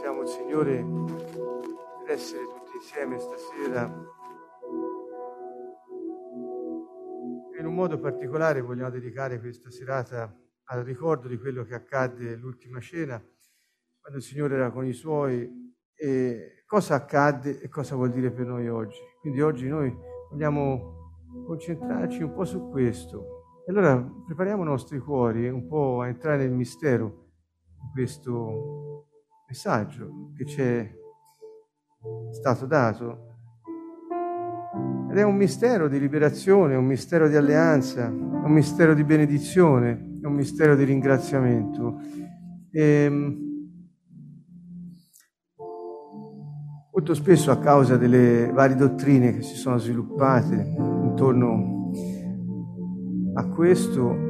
ringraziamo il Signore per essere tutti insieme stasera. In un modo particolare vogliamo dedicare questa serata al ricordo di quello che accadde l'ultima cena, quando il Signore era con i Suoi e cosa accadde e cosa vuol dire per noi oggi. Quindi oggi noi vogliamo concentrarci un po' su questo. E allora prepariamo i nostri cuori un po' a entrare nel mistero di questo messaggio che ci è stato dato. Ed è un mistero di liberazione, un mistero di alleanza, un mistero di benedizione, un mistero di ringraziamento. E, ehm, molto spesso a causa delle varie dottrine che si sono sviluppate intorno a questo,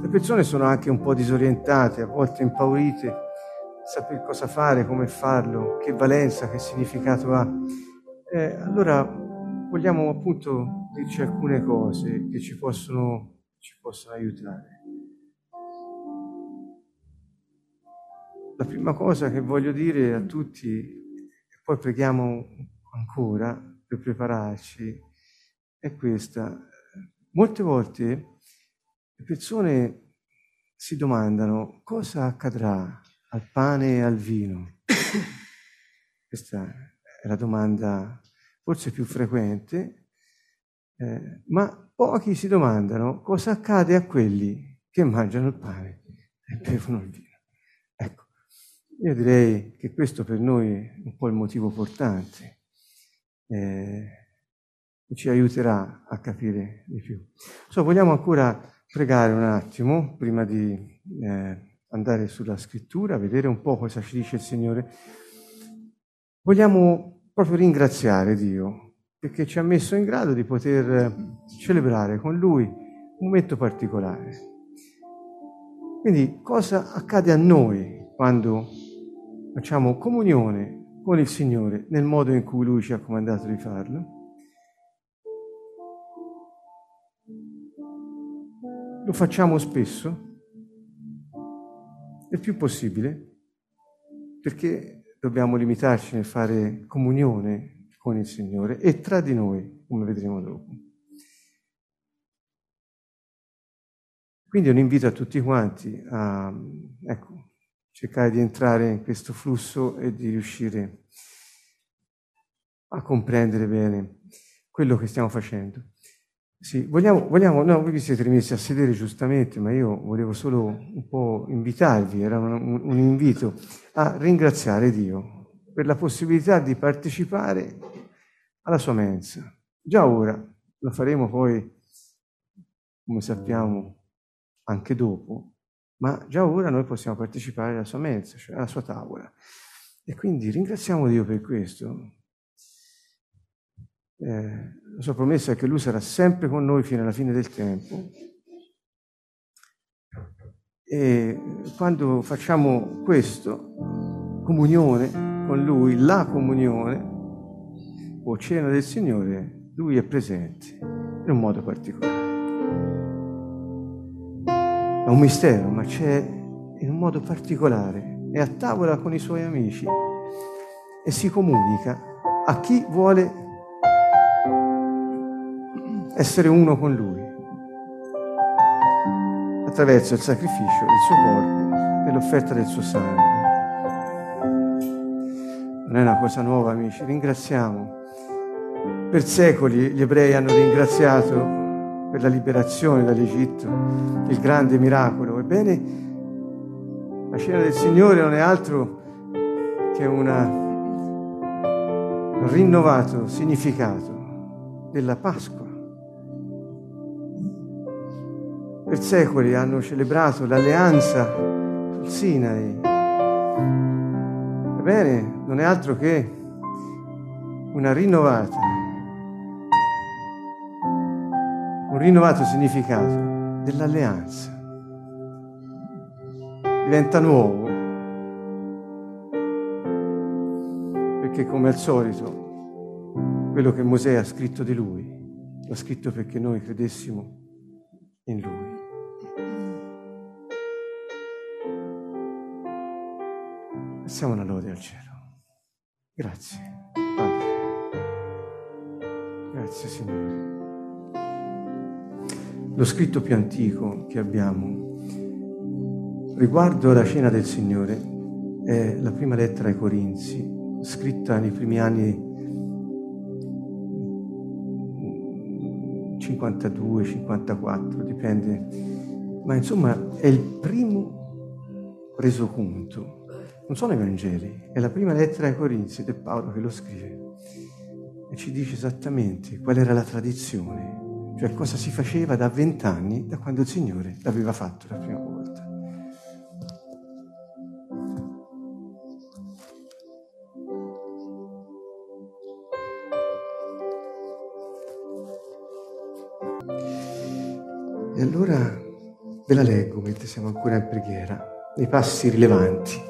le persone sono anche un po' disorientate, a volte impaurite, sapere cosa fare, come farlo, che valenza, che significato ha. Eh, allora vogliamo appunto dirci alcune cose che ci possono, ci possono aiutare. La prima cosa che voglio dire a tutti poi preghiamo ancora per prepararci, è questa. Molte volte le persone si domandano cosa accadrà al pane e al vino. Questa è la domanda forse più frequente, eh, ma pochi si domandano cosa accade a quelli che mangiano il pane e bevono il vino. Io direi che questo per noi è un po' il motivo portante eh, ci aiuterà a capire di più. So, vogliamo ancora pregare un attimo prima di eh, andare sulla scrittura, vedere un po' cosa ci dice il Signore. Vogliamo proprio ringraziare Dio perché ci ha messo in grado di poter celebrare con Lui un momento particolare. Quindi cosa accade a noi quando facciamo comunione con il Signore nel modo in cui Lui ci ha comandato di farlo. Lo facciamo spesso, il più possibile, perché dobbiamo limitarci nel fare comunione con il Signore e tra di noi, come vedremo dopo. Quindi un invito a tutti quanti a, ecco, cercare di entrare in questo flusso e di riuscire a comprendere bene quello che stiamo facendo. Sì, vogliamo, vogliamo, no, voi vi siete rimessi a sedere giustamente, ma io volevo solo un po' invitarvi, era un, un invito a ringraziare Dio per la possibilità di partecipare alla sua mensa. Già ora, lo faremo poi, come sappiamo, anche dopo, ma già ora noi possiamo partecipare alla sua mensa, cioè alla sua tavola. E quindi ringraziamo Dio per questo. Eh, la sua promessa è che Lui sarà sempre con noi fino alla fine del tempo. E quando facciamo questo, comunione con Lui, la comunione o cena del Signore, Lui è presente in un modo particolare è un mistero, ma c'è in un modo particolare. È a tavola con i suoi amici e si comunica a chi vuole essere uno con lui attraverso il sacrificio del suo corpo e l'offerta del suo sangue. Non è una cosa nuova, amici, ringraziamo. Per secoli gli ebrei hanno ringraziato per la liberazione dall'Egitto, il grande miracolo. Ebbene, la cena del Signore non è altro che una, un rinnovato significato della Pasqua. Per secoli hanno celebrato l'alleanza sul Sinai. Ebbene, non è altro che una rinnovata un rinnovato significato dell'alleanza. Diventa nuovo perché come al solito quello che Mosè ha scritto di lui l'ha scritto perché noi credessimo in lui. Passiamo una lode al cielo. Grazie, Padre. Grazie, Signore. Lo scritto più antico che abbiamo riguardo la cena del Signore è la prima lettera ai Corinzi, scritta nei primi anni 52, 54, dipende, ma insomma è il primo resoconto. Non sono i Vangeli, è la prima lettera ai Corinzi ed è Paolo che lo scrive e ci dice esattamente qual era la tradizione, cioè cosa si faceva da vent'anni, da quando il Signore l'aveva fatto la prima volta. E allora ve la leggo mentre siamo ancora in preghiera, nei passi rilevanti.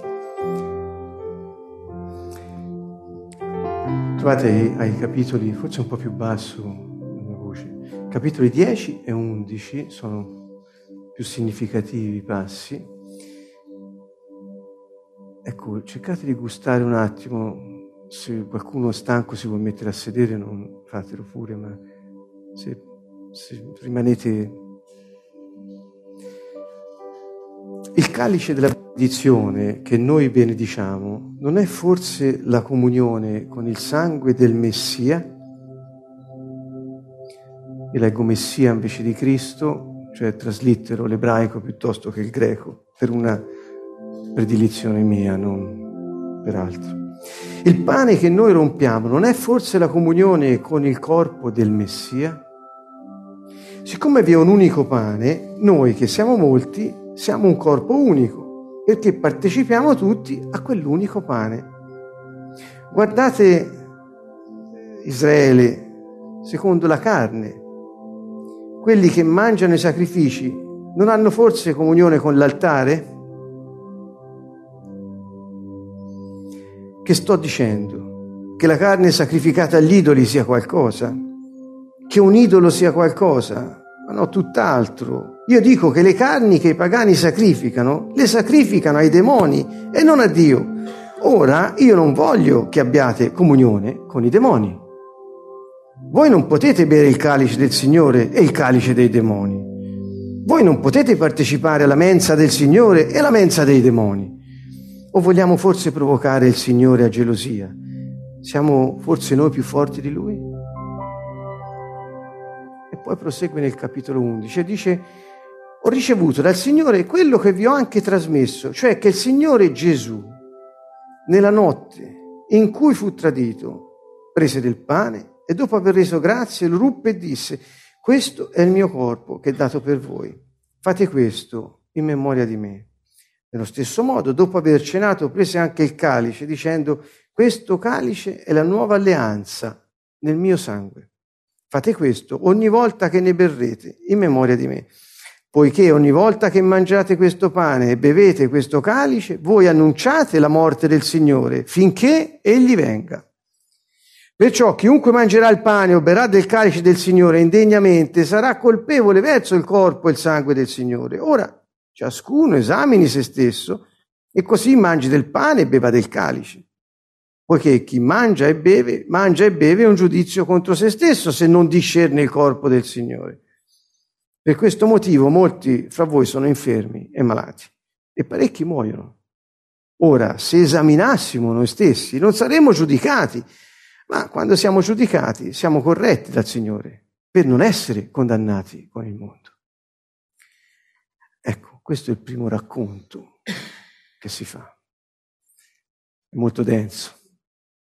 Trovate ai capitoli, forse un po' più basso la voce, capitoli 10 e 11 sono più significativi i passi. Ecco, cercate di gustare un attimo, se qualcuno stanco si vuole mettere a sedere, non fatelo pure, ma se, se rimanete. Il calice della benedizione che noi benediciamo non è forse la comunione con il sangue del Messia? Io leggo Messia invece di Cristo, cioè traslittero l'ebraico piuttosto che il greco, per una predilizione mia, non per altro. Il pane che noi rompiamo non è forse la comunione con il corpo del Messia? Siccome vi è un unico pane, noi che siamo molti siamo un corpo unico, perché partecipiamo tutti a quell'unico pane. Guardate Israele secondo la carne. Quelli che mangiano i sacrifici non hanno forse comunione con l'altare? Che sto dicendo? Che la carne sacrificata agli idoli sia qualcosa? Che un idolo sia qualcosa? Ma no, tutt'altro. Io dico che le carni che i pagani sacrificano, le sacrificano ai demoni e non a Dio. Ora io non voglio che abbiate comunione con i demoni. Voi non potete bere il calice del Signore e il calice dei demoni. Voi non potete partecipare alla mensa del Signore e alla mensa dei demoni. O vogliamo forse provocare il Signore a gelosia? Siamo forse noi più forti di Lui? poi prosegue nel capitolo 11 e dice, ho ricevuto dal Signore quello che vi ho anche trasmesso, cioè che il Signore Gesù, nella notte in cui fu tradito, prese del pane e dopo aver reso grazie lo ruppe e disse, questo è il mio corpo che è dato per voi. Fate questo in memoria di me. Nello stesso modo, dopo aver cenato, prese anche il calice, dicendo, questo calice è la nuova alleanza nel mio sangue. Fate questo ogni volta che ne berrete, in memoria di me. Poiché ogni volta che mangiate questo pane e bevete questo calice, voi annunciate la morte del Signore finché Egli venga. Perciò chiunque mangerà il pane o berrà del calice del Signore indegnamente sarà colpevole verso il corpo e il sangue del Signore. Ora ciascuno esamini se stesso e così mangi del pane e beva del calice poiché chi mangia e beve, mangia e beve un giudizio contro se stesso se non discerne il corpo del Signore. Per questo motivo molti fra voi sono infermi e malati e parecchi muoiono. Ora, se esaminassimo noi stessi, non saremmo giudicati, ma quando siamo giudicati siamo corretti dal Signore per non essere condannati con il mondo. Ecco, questo è il primo racconto che si fa. È molto denso.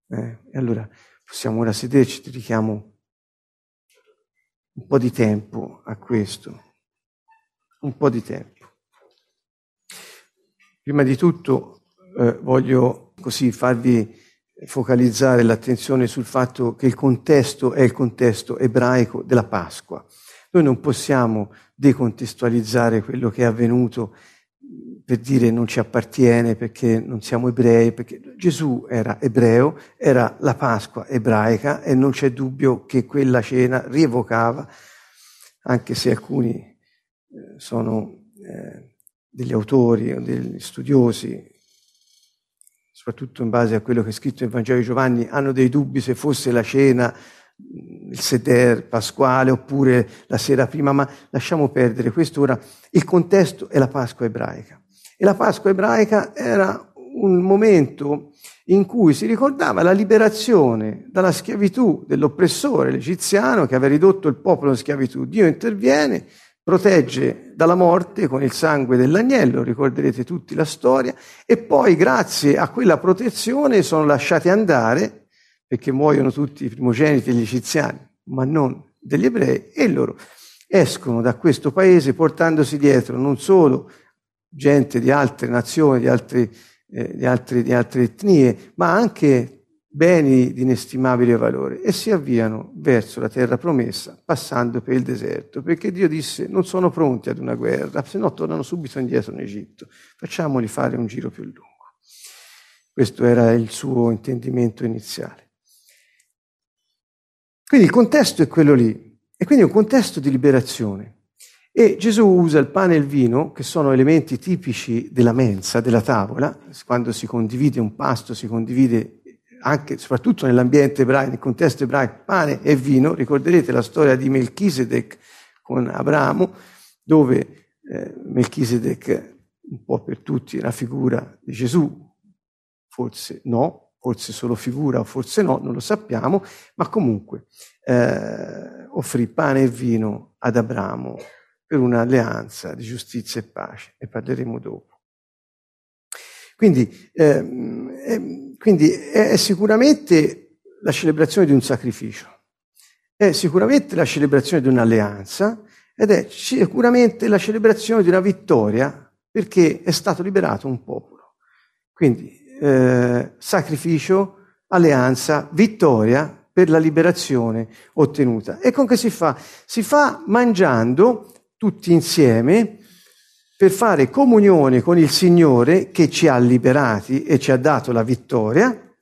Eh, e allora possiamo ora sederci, dedichiamo un po' di tempo a questo, un po' di tempo. Prima di tutto eh, voglio così farvi focalizzare l'attenzione sul fatto che il contesto è il contesto ebraico della Pasqua. Noi non possiamo decontestualizzare quello che è avvenuto per dire non ci appartiene perché non siamo ebrei, perché Gesù era ebreo, era la Pasqua ebraica e non c'è dubbio che quella cena rievocava, anche se alcuni eh, sono eh, degli autori o degli studiosi, soprattutto in base a quello che è scritto nel Vangelo di Giovanni, hanno dei dubbi se fosse la cena, il seder pasquale oppure la sera prima, ma lasciamo perdere questo ora. Il contesto è la Pasqua ebraica. E la Pasqua ebraica era un momento in cui si ricordava la liberazione dalla schiavitù dell'oppressore l'egiziano che aveva ridotto il popolo in schiavitù. Dio interviene, protegge dalla morte con il sangue dell'agnello, ricorderete tutti la storia, e poi grazie a quella protezione sono lasciati andare, perché muoiono tutti i primogeniti degli egiziani, ma non degli ebrei, e loro escono da questo paese portandosi dietro non solo gente di altre nazioni, di altri eh, di, altri, di altre etnie, ma anche beni di inestimabile valore e si avviano verso la terra promessa passando per il deserto, perché Dio disse non sono pronti ad una guerra, se no tornano subito indietro in Egitto, facciamoli fare un giro più lungo. Questo era il suo intendimento iniziale. Quindi il contesto è quello lì, e quindi è un contesto di liberazione. E Gesù usa il pane e il vino, che sono elementi tipici della mensa, della tavola, quando si condivide un pasto, si condivide anche, soprattutto nell'ambiente ebraico, nel contesto ebraico, pane e vino. Ricorderete la storia di Melchisedec con Abramo, dove eh, Melchisedec, un po' per tutti, è una figura di Gesù, forse no, forse solo figura forse no, non lo sappiamo, ma comunque eh, offrì pane e vino ad Abramo per un'alleanza di giustizia e pace, ne parleremo dopo. Quindi, ehm, eh, è, è sicuramente la celebrazione di un sacrificio, è sicuramente la celebrazione di un'alleanza ed è sicuramente la celebrazione di una vittoria perché è stato liberato un popolo. Quindi eh, sacrificio, alleanza, vittoria per la liberazione ottenuta. E con che si fa? Si fa mangiando tutti insieme per fare comunione con il Signore che ci ha liberati e ci ha dato la vittoria.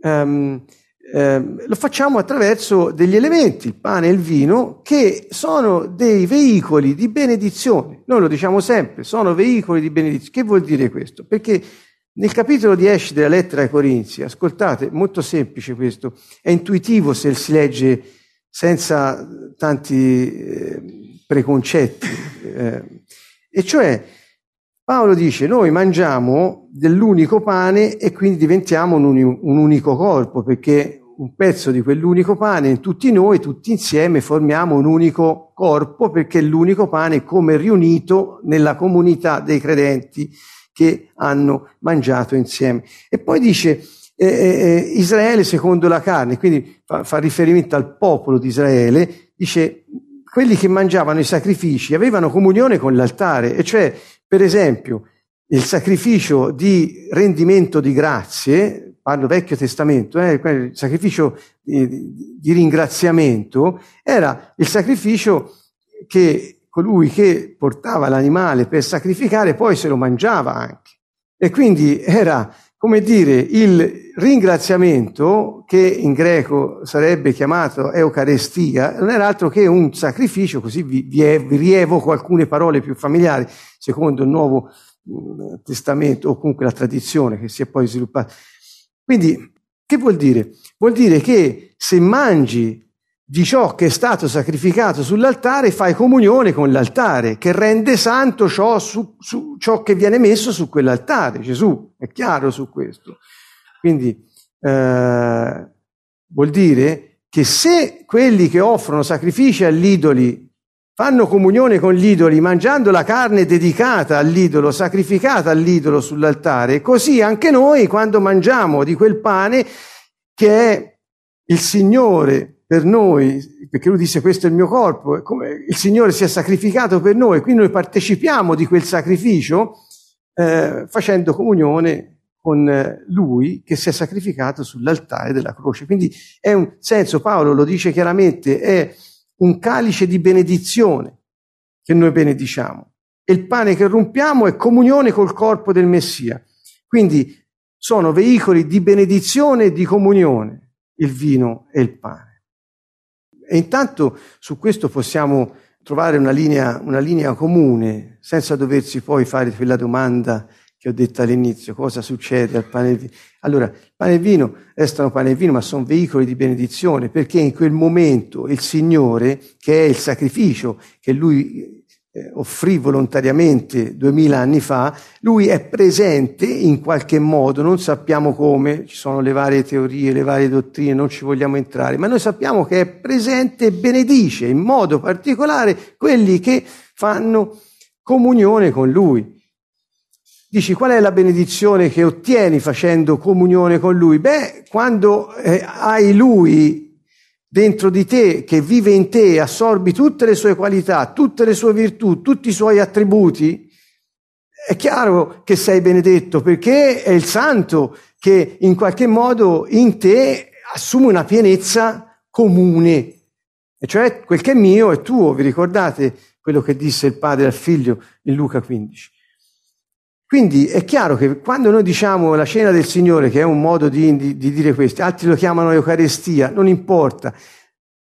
Um, um, lo facciamo attraverso degli elementi, il pane e il vino, che sono dei veicoli di benedizione. Noi lo diciamo sempre, sono veicoli di benedizione. Che vuol dire questo? Perché nel capitolo 10 della lettera ai Corinzi, ascoltate, molto semplice questo, è intuitivo se si legge senza tanti eh, preconcetti. Eh. E cioè Paolo dice noi mangiamo dell'unico pane e quindi diventiamo un, un unico corpo perché un pezzo di quell'unico pane in tutti noi, tutti insieme, formiamo un unico corpo perché l'unico pane è come riunito nella comunità dei credenti che hanno mangiato insieme. E poi dice eh, eh, Israele secondo la carne, quindi fa, fa riferimento al popolo di Israele, dice quelli che mangiavano i sacrifici avevano comunione con l'altare, e cioè, per esempio, il sacrificio di rendimento di grazie, parlo Vecchio Testamento, eh, il sacrificio di, di ringraziamento, era il sacrificio che colui che portava l'animale per sacrificare poi se lo mangiava anche. E quindi era come dire, il ringraziamento, che in greco sarebbe chiamato Eucarestia, non era altro che un sacrificio, così vi, vi rievoco alcune parole più familiari, secondo il Nuovo mm, Testamento o comunque la tradizione che si è poi sviluppata. Quindi, che vuol dire? Vuol dire che se mangi di ciò che è stato sacrificato sull'altare, fai comunione con l'altare, che rende santo ciò, su, su, ciò che viene messo su quell'altare. Gesù è chiaro su questo. Quindi eh, vuol dire che se quelli che offrono sacrifici agli idoli fanno comunione con gli idoli mangiando la carne dedicata all'idolo, sacrificata all'idolo sull'altare, così anche noi quando mangiamo di quel pane che è il Signore per noi, perché lui disse questo è il mio corpo, come il Signore si è sacrificato per noi, quindi noi partecipiamo di quel sacrificio eh, facendo comunione con eh, lui che si è sacrificato sull'altare della croce. Quindi è un senso, Paolo lo dice chiaramente, è un calice di benedizione che noi benediciamo. E il pane che rompiamo è comunione col corpo del Messia. Quindi sono veicoli di benedizione e di comunione, il vino e il pane. E intanto su questo possiamo trovare una linea, una linea comune, senza doversi poi fare quella domanda che ho detto all'inizio, cosa succede al pane e vino. Allora, pane e vino restano pane e vino, ma sono veicoli di benedizione, perché in quel momento il Signore, che è il sacrificio che Lui eh, offrì volontariamente duemila anni fa, Lui è presente in qualche modo, non sappiamo come, ci sono le varie teorie, le varie dottrine, non ci vogliamo entrare, ma noi sappiamo che è presente e benedice in modo particolare quelli che fanno comunione con Lui. Dici qual è la benedizione che ottieni facendo comunione con Lui? Beh, quando eh, hai Lui dentro di te, che vive in te, assorbi tutte le sue qualità, tutte le sue virtù, tutti i suoi attributi, è chiaro che sei benedetto perché è il santo che in qualche modo in te assume una pienezza comune. E cioè quel che è mio è tuo, vi ricordate quello che disse il padre al figlio in Luca 15? Quindi è chiaro che quando noi diciamo la cena del Signore, che è un modo di, di, di dire questo, altri lo chiamano Eucaristia, non importa.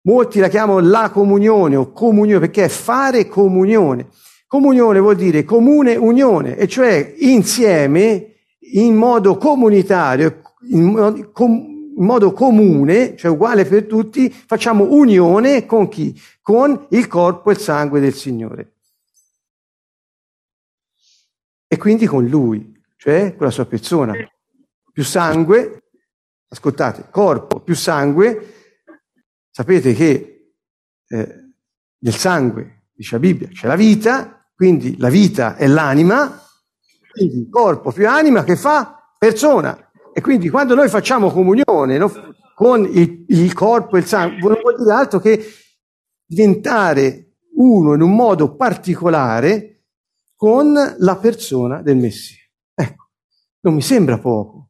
Molti la chiamano la comunione o comunione perché è fare comunione. Comunione vuol dire comune unione, e cioè insieme, in modo comunitario, in modo, com, in modo comune, cioè uguale per tutti, facciamo unione con chi? Con il corpo e il sangue del Signore e quindi con lui, cioè con la sua persona. Più sangue, ascoltate, corpo più sangue, sapete che eh, nel sangue, dice la Bibbia, c'è la vita, quindi la vita è l'anima, quindi corpo più anima che fa persona. E quindi quando noi facciamo comunione no, con il, il corpo e il sangue, non vuol dire altro che diventare uno in un modo particolare con la persona del Messia. Ecco, non mi sembra poco,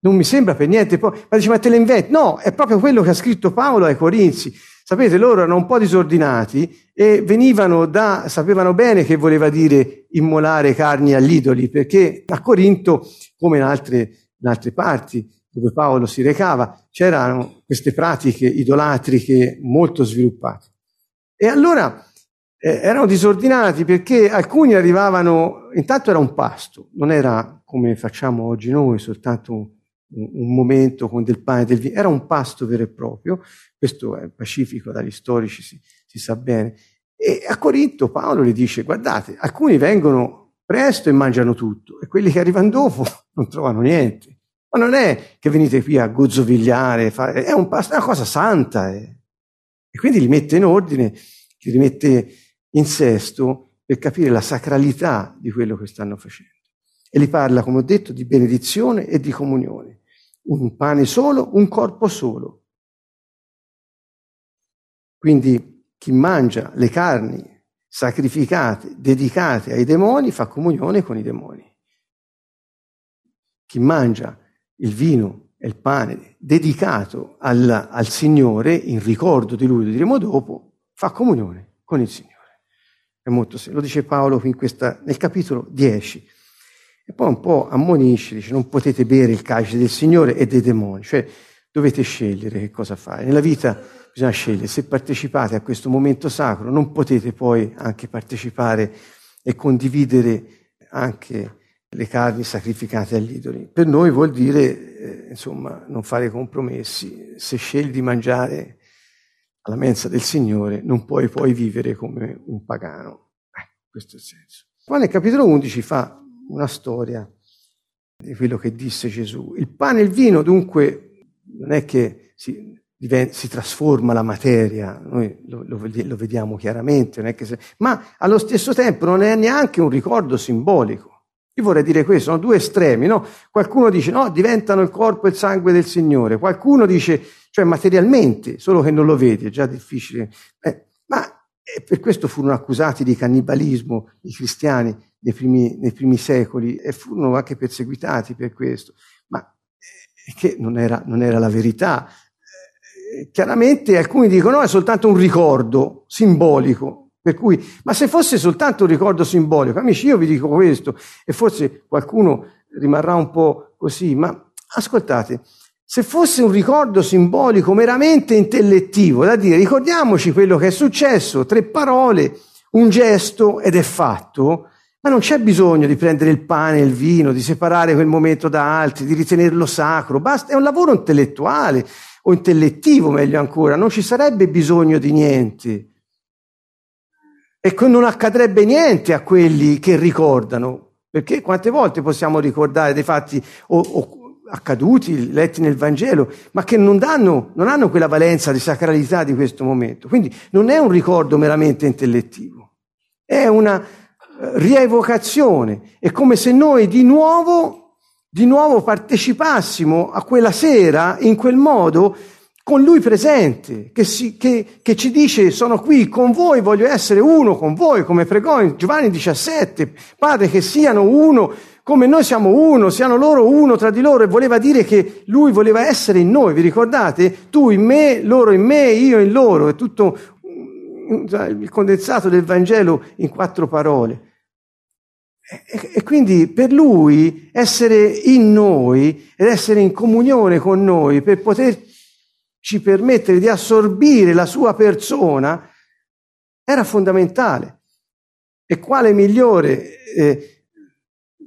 non mi sembra per niente poco. Ma dice, ma te le inventi? No, è proprio quello che ha scritto Paolo ai Corinzi. Sapete, loro erano un po' disordinati e venivano da, sapevano bene che voleva dire immolare carni agli idoli, perché a Corinto, come in altre, in altre parti dove Paolo si recava, c'erano queste pratiche idolatriche molto sviluppate. E allora eh, erano disordinati perché alcuni arrivavano, intanto era un pasto, non era come facciamo oggi noi, soltanto un, un momento con del pane e del vino, era un pasto vero e proprio, questo è pacifico dagli storici, si, si sa bene. E a Corinto Paolo gli dice, guardate, alcuni vengono presto e mangiano tutto, e quelli che arrivano dopo non trovano niente. Ma non è che venite qui a gozzovigliare, è, un pasto, è una cosa santa. Eh. E quindi li mette in ordine, li rimette in sesto per capire la sacralità di quello che stanno facendo. E li parla, come ho detto, di benedizione e di comunione. Un pane solo, un corpo solo. Quindi chi mangia le carni sacrificate, dedicate ai demoni, fa comunione con i demoni. Chi mangia il vino e il pane dedicato al, al Signore, in ricordo di Lui, lo diremo dopo, fa comunione con il Signore. È molto semplice. Lo dice Paolo questa, nel capitolo 10. E poi un po' ammonisce, dice non potete bere il calice del Signore e dei demoni, cioè dovete scegliere che cosa fare. Nella vita bisogna scegliere, se partecipate a questo momento sacro non potete poi anche partecipare e condividere anche le carni sacrificate agli idoli. Per noi vuol dire, eh, insomma, non fare compromessi. Se scegli di mangiare alla mensa del Signore, non puoi poi vivere come un pagano. Eh, questo è il senso. Poi nel capitolo 11 fa una storia di quello che disse Gesù. Il pane e il vino dunque non è che si, si trasforma la materia, noi lo, lo, lo vediamo chiaramente, se, ma allo stesso tempo non è neanche un ricordo simbolico. Io vorrei dire questo, sono due estremi, no? Qualcuno dice no, diventano il corpo e il sangue del Signore, qualcuno dice cioè materialmente, solo che non lo vedi, è già difficile. Eh, ma eh, per questo furono accusati di cannibalismo i cristiani nei primi, nei primi secoli e furono anche perseguitati per questo, ma eh, che non era, non era la verità. Eh, chiaramente alcuni dicono no, è soltanto un ricordo simbolico, per cui, ma se fosse soltanto un ricordo simbolico, amici, io vi dico questo, e forse qualcuno rimarrà un po' così, ma ascoltate, se fosse un ricordo simbolico meramente intellettivo, da dire ricordiamoci quello che è successo, tre parole, un gesto ed è fatto, Ma non c'è bisogno di prendere il pane e il vino, di separare quel momento da altri, di ritenerlo sacro. Basta, è un lavoro intellettuale o intellettivo, meglio ancora. Non ci sarebbe bisogno di niente. E non accadrebbe niente a quelli che ricordano. Perché quante volte possiamo ricordare dei fatti o, o accaduti, letti nel Vangelo, ma che non, danno, non hanno quella valenza di sacralità di questo momento. Quindi non è un ricordo meramente intellettivo, è una rievocazione. È come se noi di nuovo, di nuovo partecipassimo a quella sera in quel modo con lui presente, che, si, che, che, ci dice sono qui con voi, voglio essere uno con voi, come pregò in Giovanni 17, Padre che siano uno come noi siamo uno, siano loro uno tra di loro e voleva dire che lui voleva essere in noi, vi ricordate? Tu in me, loro in me, io in loro, è tutto il condensato del Vangelo in quattro parole. E, e, quindi per lui essere in noi ed essere in comunione con noi per poterci permettere di assorbire la sua persona era fondamentale. E quale migliore eh,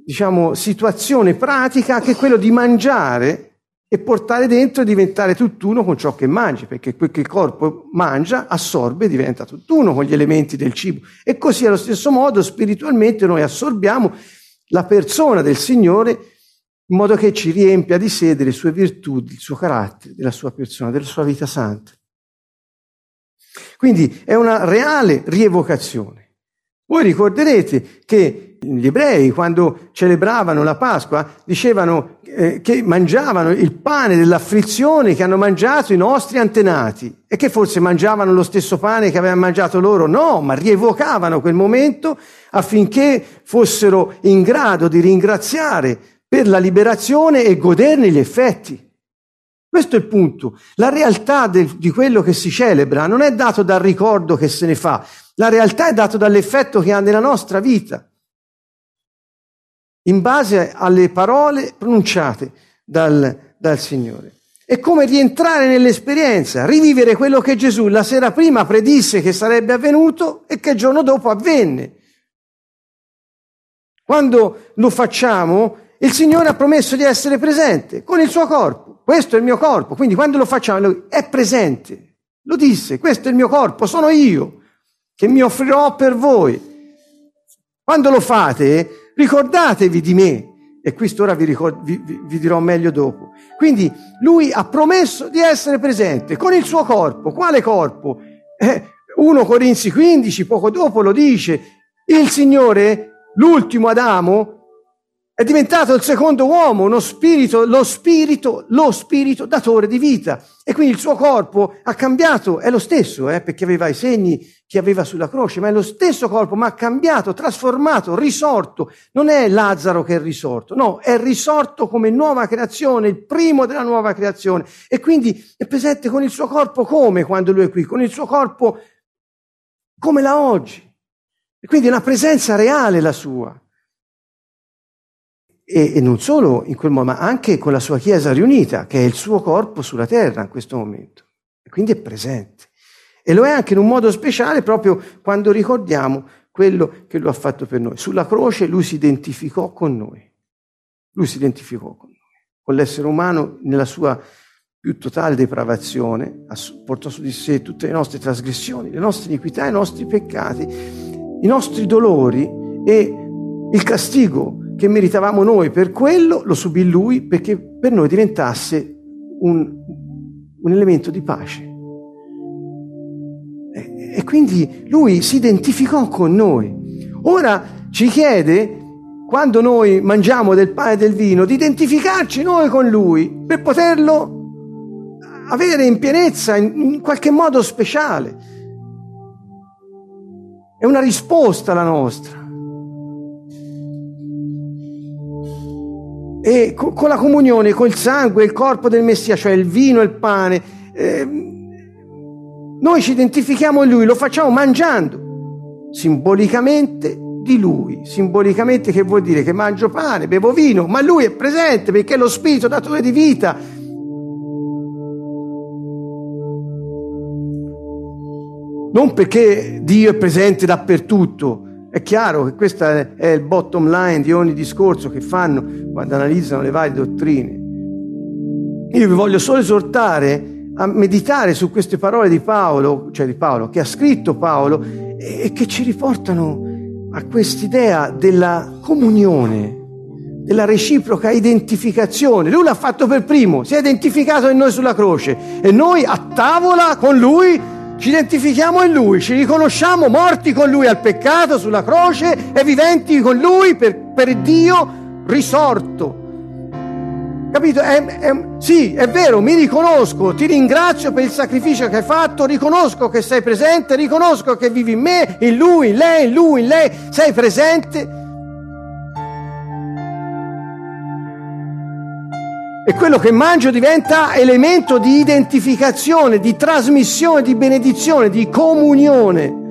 diciamo, situazione pratica che quello di mangiare e portare dentro e diventare tutt'uno con ciò che mangi, perché quel che il corpo mangia assorbe e diventa tutt'uno con gli elementi del cibo. E così allo stesso modo spiritualmente noi assorbiamo la persona del Signore in modo che ci riempia di sé delle sue virtù, del suo carattere, della sua persona, della sua vita santa. Quindi è una reale rievocazione. Voi ricorderete che gli ebrei, quando celebravano la Pasqua, dicevano eh, che mangiavano il pane dell'afflizione che hanno mangiato i nostri antenati e che forse mangiavano lo stesso pane che avevano mangiato loro. No, ma rievocavano quel momento affinché fossero in grado di ringraziare per la liberazione e goderne gli effetti. Questo è il punto. La realtà del, di quello che si celebra non è dato dal ricordo che se ne fa, la realtà è data dall'effetto che ha nella nostra vita in base alle parole pronunciate dal, dal Signore. È come rientrare nell'esperienza, rivivere quello che Gesù la sera prima predisse che sarebbe avvenuto e che il giorno dopo avvenne. Quando lo facciamo, il Signore ha promesso di essere presente con il suo corpo. Questo è il mio corpo. Quindi quando lo facciamo, lui è presente. Lo disse, questo è il mio corpo, sono io che mi offrirò per voi. Quando lo fate, ricordatevi di me. E questo ora vi, ricord- vi, vi, vi dirò meglio dopo. Quindi lui ha promesso di essere presente con il suo corpo. Quale corpo? Eh, 1 Corinzi 15, poco dopo lo dice, il Signore, l'ultimo Adamo, è diventato il secondo uomo, uno spirito, lo spirito, lo spirito datore di vita. E quindi il suo corpo ha cambiato, è lo stesso, eh, perché aveva i segni che aveva sulla croce, ma è lo stesso corpo, ma ha cambiato, trasformato, risorto. Non è Lazzaro che è risorto, no, è risorto come nuova creazione, il primo della nuova creazione. E quindi è presente con il suo corpo come quando lui è qui, con il suo corpo come la oggi. E quindi è una presenza reale la sua. E, e, non solo in quel modo, ma anche con la sua Chiesa riunita, che è il suo corpo sulla terra in questo momento. E quindi è presente. E lo è anche in un modo speciale proprio quando ricordiamo quello che lui ha fatto per noi. Sulla croce lui si identificò con noi. Lui si identificò con noi, con l'essere umano nella sua più totale depravazione, portò su di sé tutte le nostre trasgressioni, le nostre iniquità, i nostri peccati, i nostri dolori e il castigo che meritavamo noi per quello, lo subì lui perché per noi diventasse un, un elemento di pace. E, e quindi lui si identificò con noi. Ora ci chiede, quando noi mangiamo del pane e del vino, di identificarci noi con lui per poterlo avere in pienezza, in, in qualche modo speciale. È una risposta la nostra. E con la comunione, col sangue, il corpo del Messia, cioè il vino e il pane, eh, noi ci identifichiamo in Lui, lo facciamo mangiando, simbolicamente di Lui, simbolicamente che vuol dire che mangio pane, bevo vino, ma Lui è presente perché è lo Spirito datore di vita. Non perché Dio è presente dappertutto, È chiaro che questo è il bottom line di ogni discorso che fanno quando analizzano le varie dottrine. Io vi voglio solo esortare a meditare su queste parole di Paolo, cioè di Paolo, che ha scritto Paolo, e che ci riportano a quest'idea della comunione, della reciproca identificazione. Lui l'ha fatto per primo, si è identificato in noi sulla croce e noi a tavola con lui ci identifichiamo in lui, ci riconosciamo morti con lui al peccato sulla croce e viventi con lui per, per Dio risorto. Capito? È, è, sì, è vero, mi riconosco, ti ringrazio per il sacrificio che hai fatto, riconosco che sei presente, riconosco che vivi in me, in lui, in lei, in lui, in lei, sei presente. E quello che mangio diventa elemento di identificazione, di trasmissione, di benedizione, di comunione.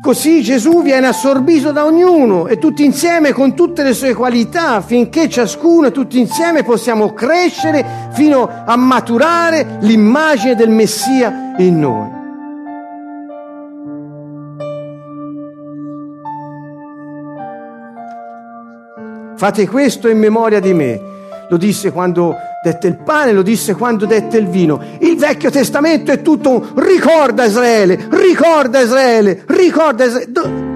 Così Gesù viene assorbito da ognuno e tutti insieme con tutte le sue qualità, finché ciascuno e tutti insieme possiamo crescere fino a maturare l'immagine del Messia in noi. Fate questo in memoria di me. Lo disse quando dette il pane, lo disse quando dette il vino. Il Vecchio Testamento è tutto un ricorda Israele, ricorda Israele, ricorda Israele.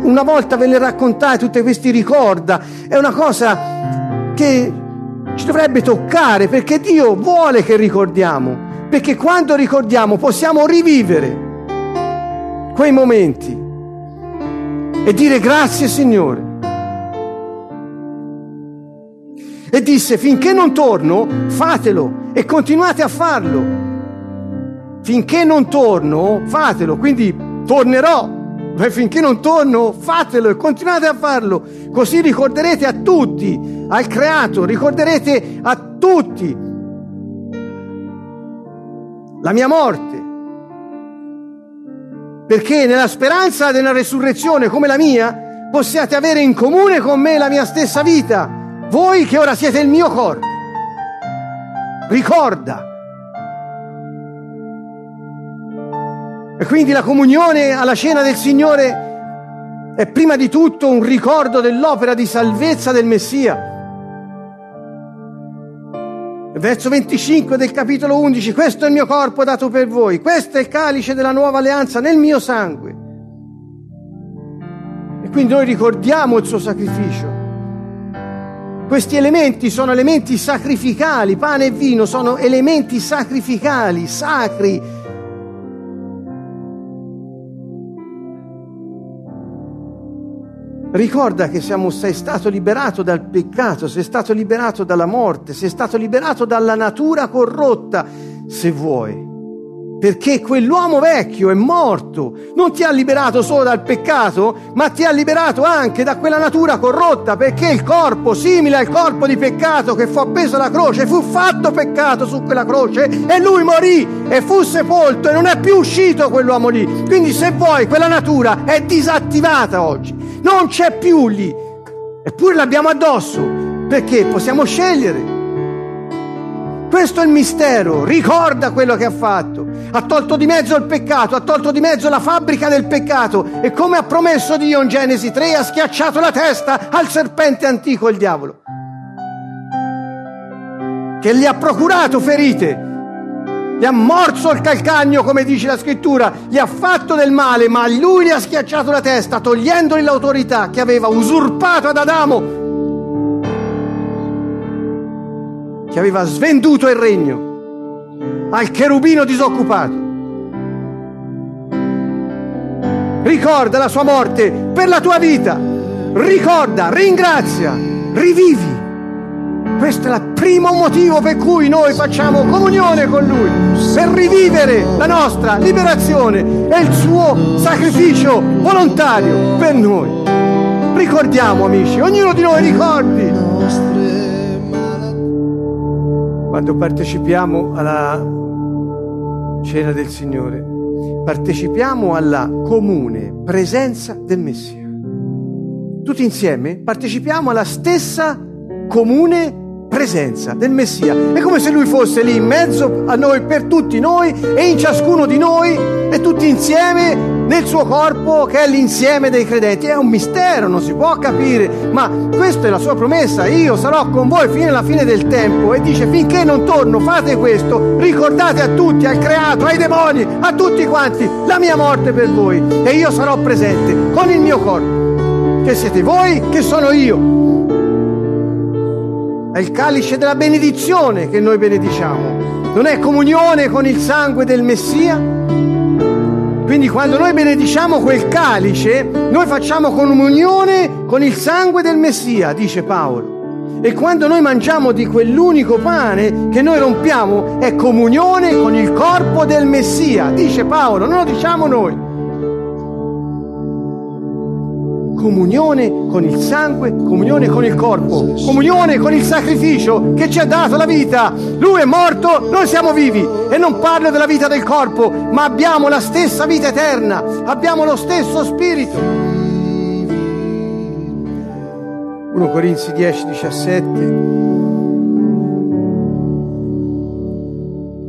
Una volta ve le raccontate tutti questi ricorda, è una cosa che ci dovrebbe toccare perché Dio vuole che ricordiamo, perché quando ricordiamo possiamo rivivere quei momenti e dire grazie Signore. E disse finché non torno fatelo e continuate a farlo. Finché non torno fatelo, quindi tornerò, ma finché non torno fatelo e continuate a farlo. Così ricorderete a tutti, al creato, ricorderete a tutti la mia morte. Perché nella speranza della resurrezione come la mia possiate avere in comune con me la mia stessa vita voi che ora siete il mio corpo. Ricorda. E quindi la comunione alla cena del Signore è prima di tutto un ricordo dell'opera di salvezza del Messia. Verso 25 del capitolo 11, questo è il mio corpo dato per voi, questo è il calice della nuova alleanza nel mio sangue. E quindi noi ricordiamo il suo sacrificio. Questi elementi sono elementi sacrificali, pane e vino sono elementi sacrificali, sacri. Ricorda che siamo, sei stato liberato dal peccato, sei stato liberato dalla morte, sei stato liberato dalla natura corrotta, se vuoi perché quell'uomo vecchio è morto, non ti ha liberato solo dal peccato, ma ti ha liberato anche da quella natura corrotta, perché il corpo, simile al corpo di peccato che fu appeso alla croce, fu fatto peccato su quella croce e lui morì e fu sepolto e non è più uscito quell'uomo lì. Quindi se vuoi, quella natura è disattivata oggi, non c'è più lì, eppure l'abbiamo addosso, perché? Possiamo scegliere. Questo è il mistero, ricorda quello che ha fatto. Ha tolto di mezzo il peccato, ha tolto di mezzo la fabbrica del peccato e come ha promesso Dio in Genesi 3 ha schiacciato la testa al serpente antico, il diavolo, che gli ha procurato ferite, gli ha morso il calcagno, come dice la scrittura, gli ha fatto del male, ma lui gli ha schiacciato la testa, togliendogli l'autorità che aveva usurpato ad Adamo che aveva svenduto il regno al cherubino disoccupato. Ricorda la sua morte per la tua vita. Ricorda, ringrazia, rivivi. Questo è il primo motivo per cui noi facciamo comunione con Lui, per rivivere la nostra liberazione e il suo sacrificio volontario per noi. Ricordiamo amici, ognuno di noi ricordi quando partecipiamo alla cena del Signore, partecipiamo alla comune presenza del Messia. Tutti insieme partecipiamo alla stessa comune presenza del Messia. È come se lui fosse lì in mezzo a noi, per tutti noi e in ciascuno di noi e tutti insieme nel suo corpo che è l'insieme dei credenti. È un mistero, non si può capire, ma questa è la sua promessa. Io sarò con voi fino alla fine del tempo e dice finché non torno fate questo, ricordate a tutti, al creato, ai demoni, a tutti quanti, la mia morte per voi e io sarò presente con il mio corpo. Che siete voi, che sono io. È il calice della benedizione che noi benediciamo. Non è comunione con il sangue del Messia? Quindi quando noi benediciamo quel calice, noi facciamo comunione con il sangue del Messia, dice Paolo. E quando noi mangiamo di quell'unico pane che noi rompiamo, è comunione con il corpo del Messia, dice Paolo, non lo diciamo noi. Comunione con il sangue, comunione con il corpo, comunione con il sacrificio che ci ha dato la vita. Lui è morto, noi siamo vivi e non parlo della vita del corpo, ma abbiamo la stessa vita eterna, abbiamo lo stesso spirito. 1 Corinzi 10, 17.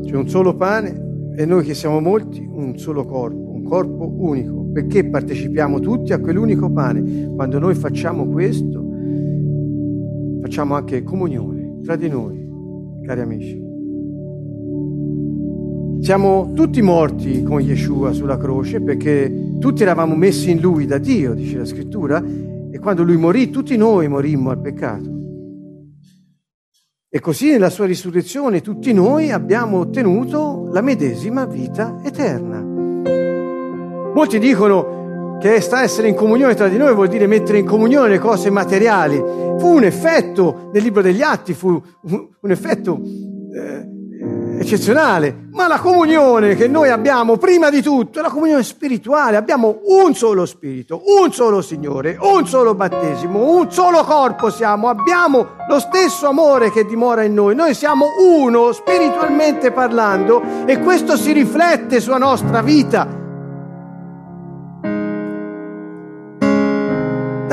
C'è un solo pane e noi che siamo molti, un solo corpo, un corpo unico perché partecipiamo tutti a quell'unico pane. Quando noi facciamo questo, facciamo anche comunione tra di noi, cari amici. Siamo tutti morti con Yeshua sulla croce perché tutti eravamo messi in lui da Dio, dice la scrittura, e quando lui morì tutti noi morimmo al peccato. E così nella sua risurrezione tutti noi abbiamo ottenuto la medesima vita eterna. Molti dicono che sta essere in comunione tra di noi vuol dire mettere in comunione le cose materiali. Fu un effetto nel libro degli Atti, fu un effetto eh, eccezionale, ma la comunione che noi abbiamo prima di tutto è la comunione spirituale. Abbiamo un solo spirito, un solo Signore, un solo battesimo, un solo corpo siamo, abbiamo lo stesso amore che dimora in noi. Noi siamo uno spiritualmente parlando e questo si riflette sulla nostra vita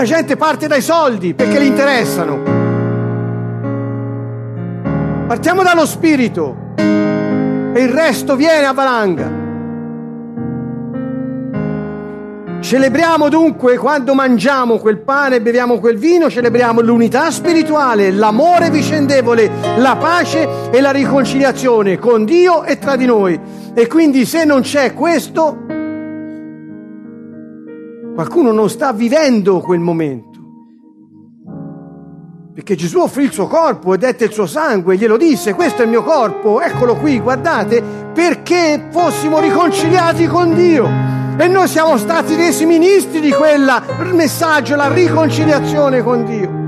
La gente parte dai soldi perché li interessano. Partiamo dallo spirito e il resto viene a valanga. Celebriamo dunque quando mangiamo quel pane e beviamo quel vino, celebriamo l'unità spirituale, l'amore vicendevole, la pace e la riconciliazione con Dio e tra di noi. E quindi se non c'è questo, Qualcuno non sta vivendo quel momento. Perché Gesù offrì il suo corpo e dette il suo sangue, glielo disse, questo è il mio corpo, eccolo qui, guardate, perché fossimo riconciliati con Dio. E noi siamo stati resi ministri di quel messaggio, la riconciliazione con Dio.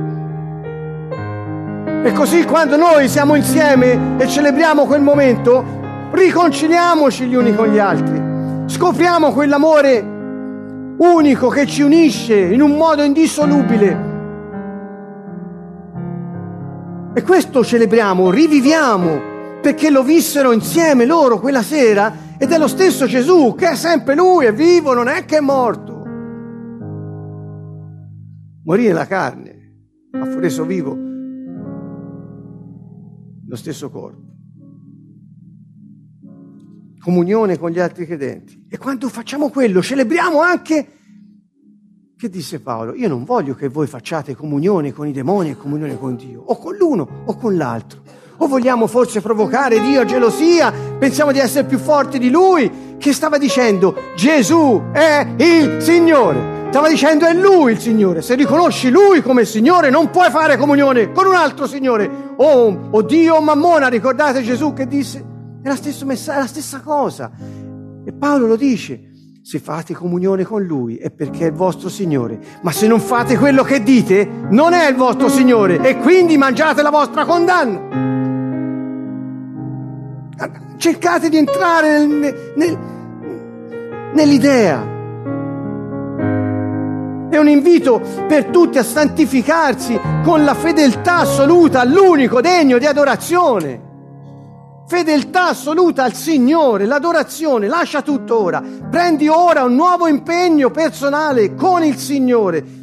E così quando noi siamo insieme e celebriamo quel momento, riconciliamoci gli uni con gli altri. Scopriamo quell'amore unico che ci unisce in un modo indissolubile. E questo celebriamo, riviviamo, perché lo vissero insieme loro quella sera ed è lo stesso Gesù, che è sempre lui, è vivo, non è che è morto. Morì nella carne, ha reso vivo lo stesso corpo comunione con gli altri credenti. E quando facciamo quello, celebriamo anche, che disse Paolo, io non voglio che voi facciate comunione con i demoni e comunione con Dio, o con l'uno o con l'altro. O vogliamo forse provocare Dio a gelosia, pensiamo di essere più forti di Lui, che stava dicendo Gesù è il Signore. Stava dicendo è Lui il Signore. Se riconosci Lui come Signore non puoi fare comunione con un altro Signore. O, o Dio o Mammona, ricordate Gesù che disse è la stessa, messa- è la stessa cosa. E Paolo lo dice, se fate comunione con Lui è perché è il vostro Signore, ma se non fate quello che dite, non è il vostro Signore e quindi mangiate la vostra condanna. Cercate di entrare nel, nel, nell'idea. È un invito per tutti a santificarsi con la fedeltà assoluta all'unico degno di adorazione. Fedeltà assoluta al Signore, l'adorazione, lascia tutto ora. Prendi ora un nuovo impegno personale con il Signore.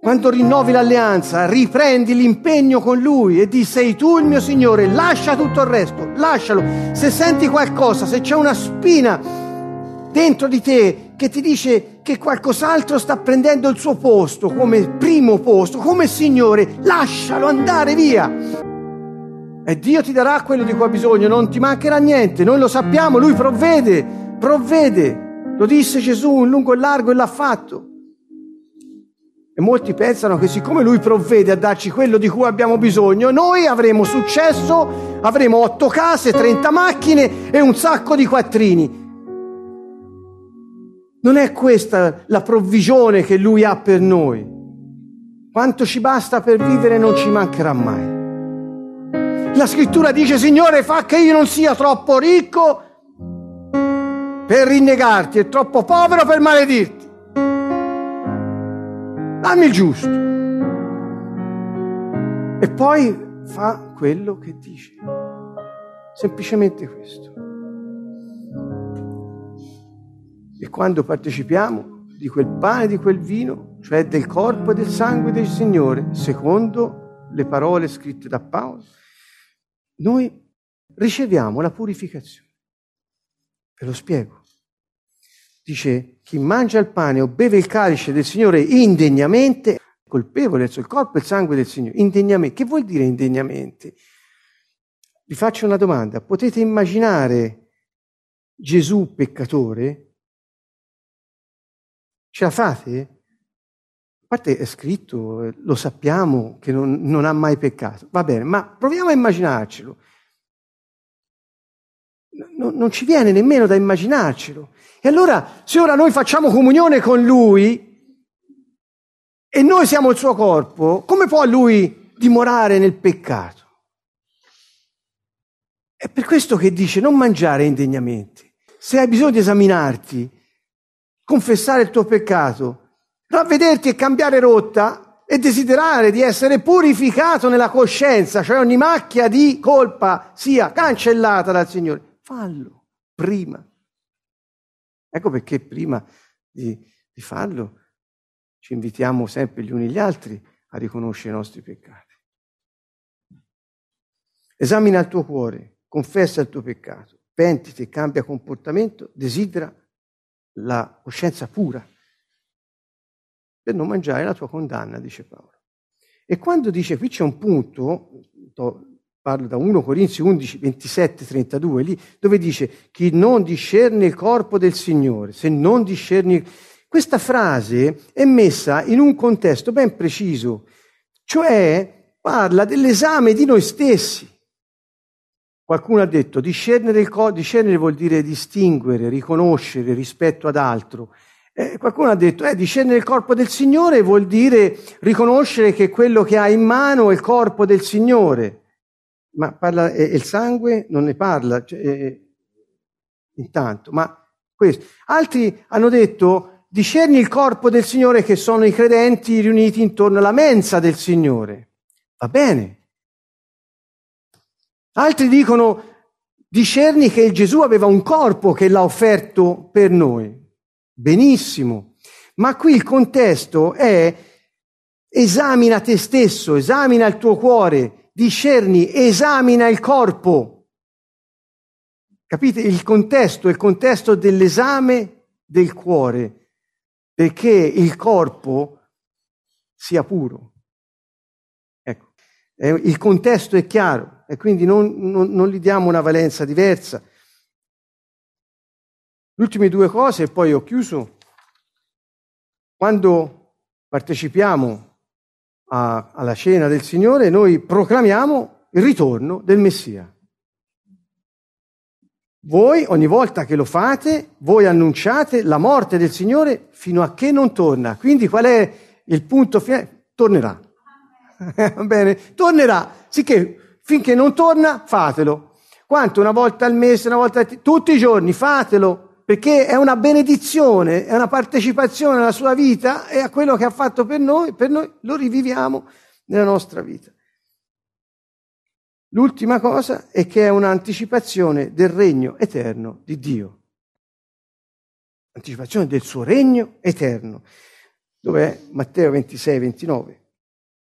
quando rinnovi l'alleanza, riprendi l'impegno con Lui e di sei tu il mio Signore, lascia tutto il resto, lascialo. Se senti qualcosa, se c'è una spina dentro di te che ti dice che qualcos'altro sta prendendo il suo posto come primo posto, come Signore, lascialo andare via. E Dio ti darà quello di cui ha bisogno, non ti mancherà niente, noi lo sappiamo, Lui provvede, provvede. Lo disse Gesù in lungo e largo e l'ha fatto. E molti pensano che siccome lui provvede a darci quello di cui abbiamo bisogno, noi avremo successo, avremo otto case, 30 macchine e un sacco di quattrini. Non è questa la provvigione che lui ha per noi. Quanto ci basta per vivere non ci mancherà mai. La scrittura dice, Signore, fa che io non sia troppo ricco per rinnegarti e troppo povero per maledirti. Dammi il giusto. E poi fa quello che dice. Semplicemente questo. E quando partecipiamo di quel pane e di quel vino, cioè del corpo e del sangue del Signore, secondo le parole scritte da Paolo, noi riceviamo la purificazione. Ve lo spiego dice chi mangia il pane o beve il calice del Signore indegnamente, colpevole verso il corpo e il sangue del Signore, indegnamente. Che vuol dire indegnamente? Vi faccio una domanda, potete immaginare Gesù peccatore? Ce la fate? A parte è scritto, lo sappiamo che non, non ha mai peccato, va bene, ma proviamo a immaginarcelo. No, non ci viene nemmeno da immaginarcelo. E allora, se ora noi facciamo comunione con Lui e noi siamo il suo corpo, come può Lui dimorare nel peccato? È per questo che dice non mangiare indegnamente. Se hai bisogno di esaminarti, confessare il tuo peccato, ravvederti e cambiare rotta e desiderare di essere purificato nella coscienza, cioè ogni macchia di colpa sia cancellata dal Signore, fallo prima. Ecco perché prima di, di farlo ci invitiamo sempre gli uni gli altri a riconoscere i nostri peccati. Esamina il tuo cuore, confessa il tuo peccato, pentiti, cambia comportamento, desidera la coscienza pura per non mangiare la tua condanna, dice Paolo. E quando dice, qui c'è un punto, parlo da 1 Corinzi 11, 27, 32, lì dove dice chi non discerne il corpo del Signore, se non discerni... Questa frase è messa in un contesto ben preciso, cioè parla dell'esame di noi stessi. Qualcuno ha detto discernere il corpo, discernere vuol dire distinguere, riconoscere rispetto ad altro. Eh, qualcuno ha detto, eh, discernere il corpo del Signore vuol dire riconoscere che quello che ha in mano è il corpo del Signore ma parla, e, il sangue non ne parla cioè, eh, intanto, ma questo. Altri hanno detto discerni il corpo del Signore che sono i credenti riuniti intorno alla mensa del Signore. Va bene. Altri dicono discerni che Gesù aveva un corpo che l'ha offerto per noi. Benissimo. Ma qui il contesto è esamina te stesso, esamina il tuo cuore, discerni, esamina il corpo. Capite? Il contesto, il contesto dell'esame del cuore, perché il corpo sia puro. Ecco, il contesto è chiaro e quindi non, non, non gli diamo una valenza diversa. Le ultime due cose e poi ho chiuso. Quando partecipiamo a, alla cena del Signore, noi proclamiamo il ritorno del Messia. Voi, ogni volta che lo fate, voi annunciate la morte del Signore fino a che non torna. Quindi qual è il punto finale? Tornerà. Bene? Tornerà. Sicché finché non torna, fatelo. Quanto? Una volta al mese, una volta tutti i giorni, fatelo perché è una benedizione, è una partecipazione alla sua vita e a quello che ha fatto per noi, per noi lo riviviamo nella nostra vita. L'ultima cosa è che è un'anticipazione del regno eterno di Dio. Anticipazione del suo regno eterno. Dov'è? Matteo 26, 29.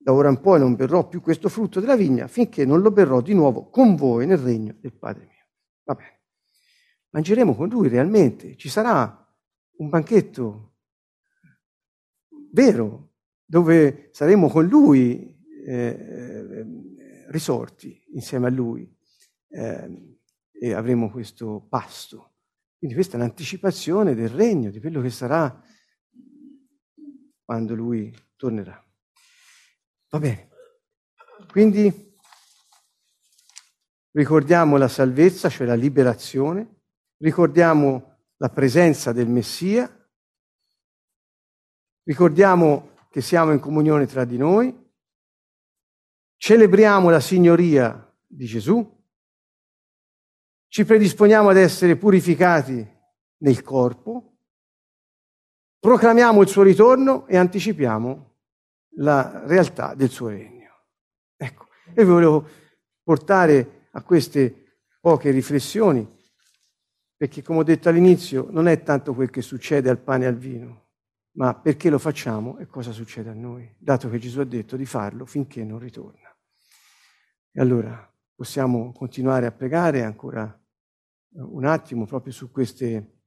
Da ora in poi non berrò più questo frutto della vigna finché non lo berrò di nuovo con voi nel regno del Padre mio. Va bene. Mangeremo con lui realmente. Ci sarà un banchetto vero dove saremo con lui eh, risorti insieme a lui eh, e avremo questo pasto. Quindi questa è un'anticipazione del regno, di quello che sarà quando lui tornerà. Va bene. Quindi ricordiamo la salvezza, cioè la liberazione, ricordiamo la presenza del Messia, ricordiamo che siamo in comunione tra di noi, celebriamo la signoria di Gesù, ci predisponiamo ad essere purificati nel corpo, proclamiamo il suo ritorno e anticipiamo la realtà del suo regno. Ecco, io vi volevo portare a queste poche riflessioni, perché come ho detto all'inizio non è tanto quel che succede al pane e al vino, ma perché lo facciamo e cosa succede a noi, dato che Gesù ha detto di farlo finché non ritorna. E allora possiamo continuare a pregare ancora un attimo proprio su queste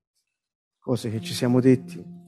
cose che ci siamo detti.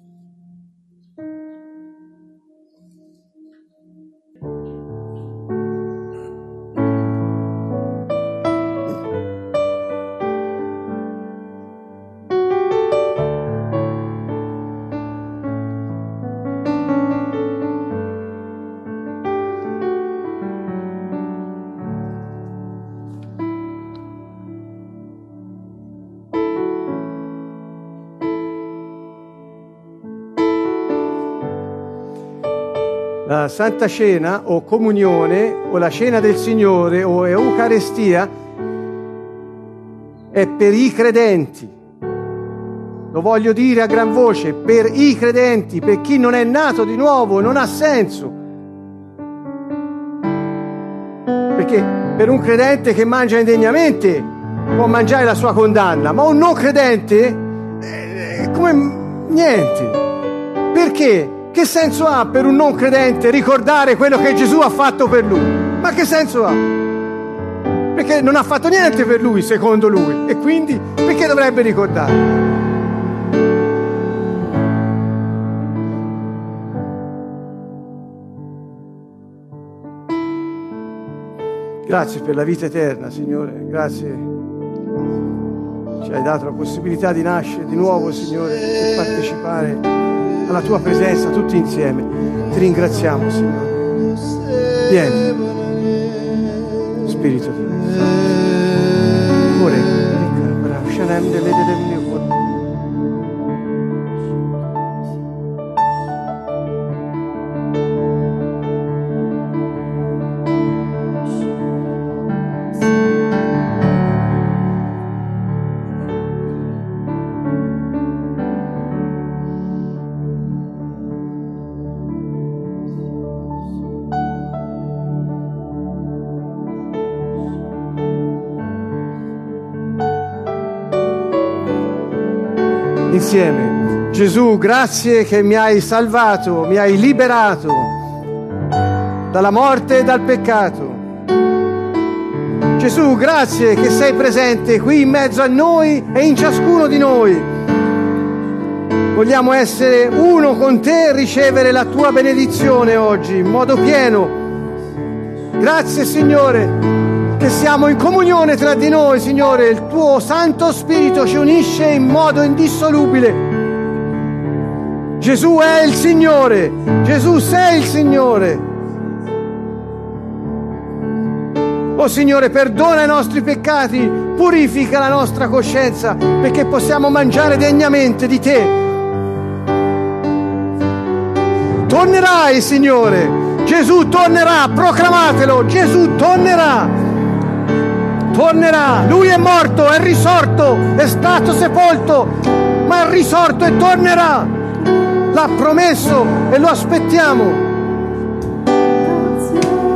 La Santa Cena o comunione o la cena del Signore o Eucaristia è per i credenti. Lo voglio dire a gran voce, per i credenti, per chi non è nato di nuovo, non ha senso. Perché per un credente che mangia indegnamente può mangiare la sua condanna, ma un non credente è come niente. Perché? Che senso ha per un non credente ricordare quello che Gesù ha fatto per lui? Ma che senso ha? Perché non ha fatto niente per lui, secondo lui, e quindi perché dovrebbe ricordare? Grazie per la vita eterna, Signore, grazie. Ci hai dato la possibilità di nascere di nuovo, Signore, per partecipare alla tua presenza tutti insieme. Ti ringraziamo, Signore. Vieni, Spirito Dio. Ora, insieme. Gesù, grazie che mi hai salvato, mi hai liberato dalla morte e dal peccato. Gesù, grazie che sei presente qui in mezzo a noi e in ciascuno di noi. Vogliamo essere uno con te e ricevere la tua benedizione oggi in modo pieno. Grazie Signore che siamo in comunione tra di noi, Signore, il tuo Santo Spirito ci unisce in modo indissolubile. Gesù è il Signore, Gesù sei il Signore. Oh Signore, perdona i nostri peccati, purifica la nostra coscienza perché possiamo mangiare degnamente di te. Tornerai, Signore. Gesù tornerà, proclamatelo, Gesù tornerà tornerà. Lui è morto, è risorto, è stato sepolto, ma è risorto e tornerà. L'ha promesso e lo aspettiamo.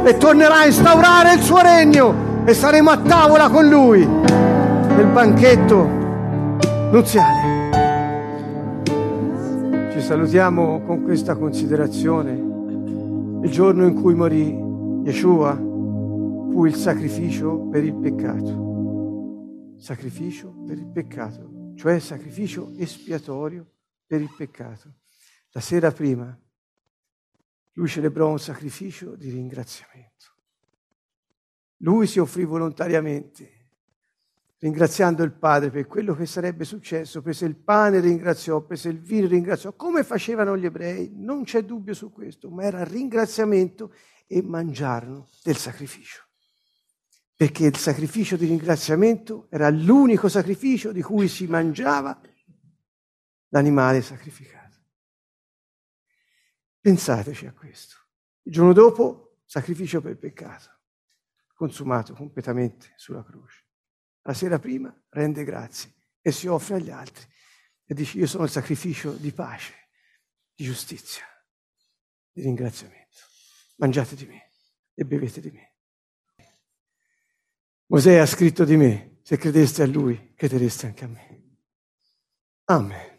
E tornerà a instaurare il suo regno e saremo a tavola con lui nel banchetto nuziale. Ci salutiamo con questa considerazione. Il giorno in cui morì Yeshua fu il sacrificio per il peccato. Sacrificio per il peccato, cioè sacrificio espiatorio per il peccato. La sera prima lui celebrò un sacrificio di ringraziamento. Lui si offrì volontariamente ringraziando il Padre per quello che sarebbe successo, prese il pane, ringraziò, prese il vino, ringraziò, come facevano gli ebrei, non c'è dubbio su questo, ma era ringraziamento e mangiarono del sacrificio. Perché il sacrificio di ringraziamento era l'unico sacrificio di cui si mangiava l'animale sacrificato. Pensateci a questo. Il giorno dopo, sacrificio per peccato, consumato completamente sulla croce la sera prima rende grazie e si offre agli altri e dice io sono il sacrificio di pace, di giustizia, di ringraziamento. Mangiate di me e bevete di me. Mosè ha scritto di me, se credeste a lui, credereste anche a me. Amen.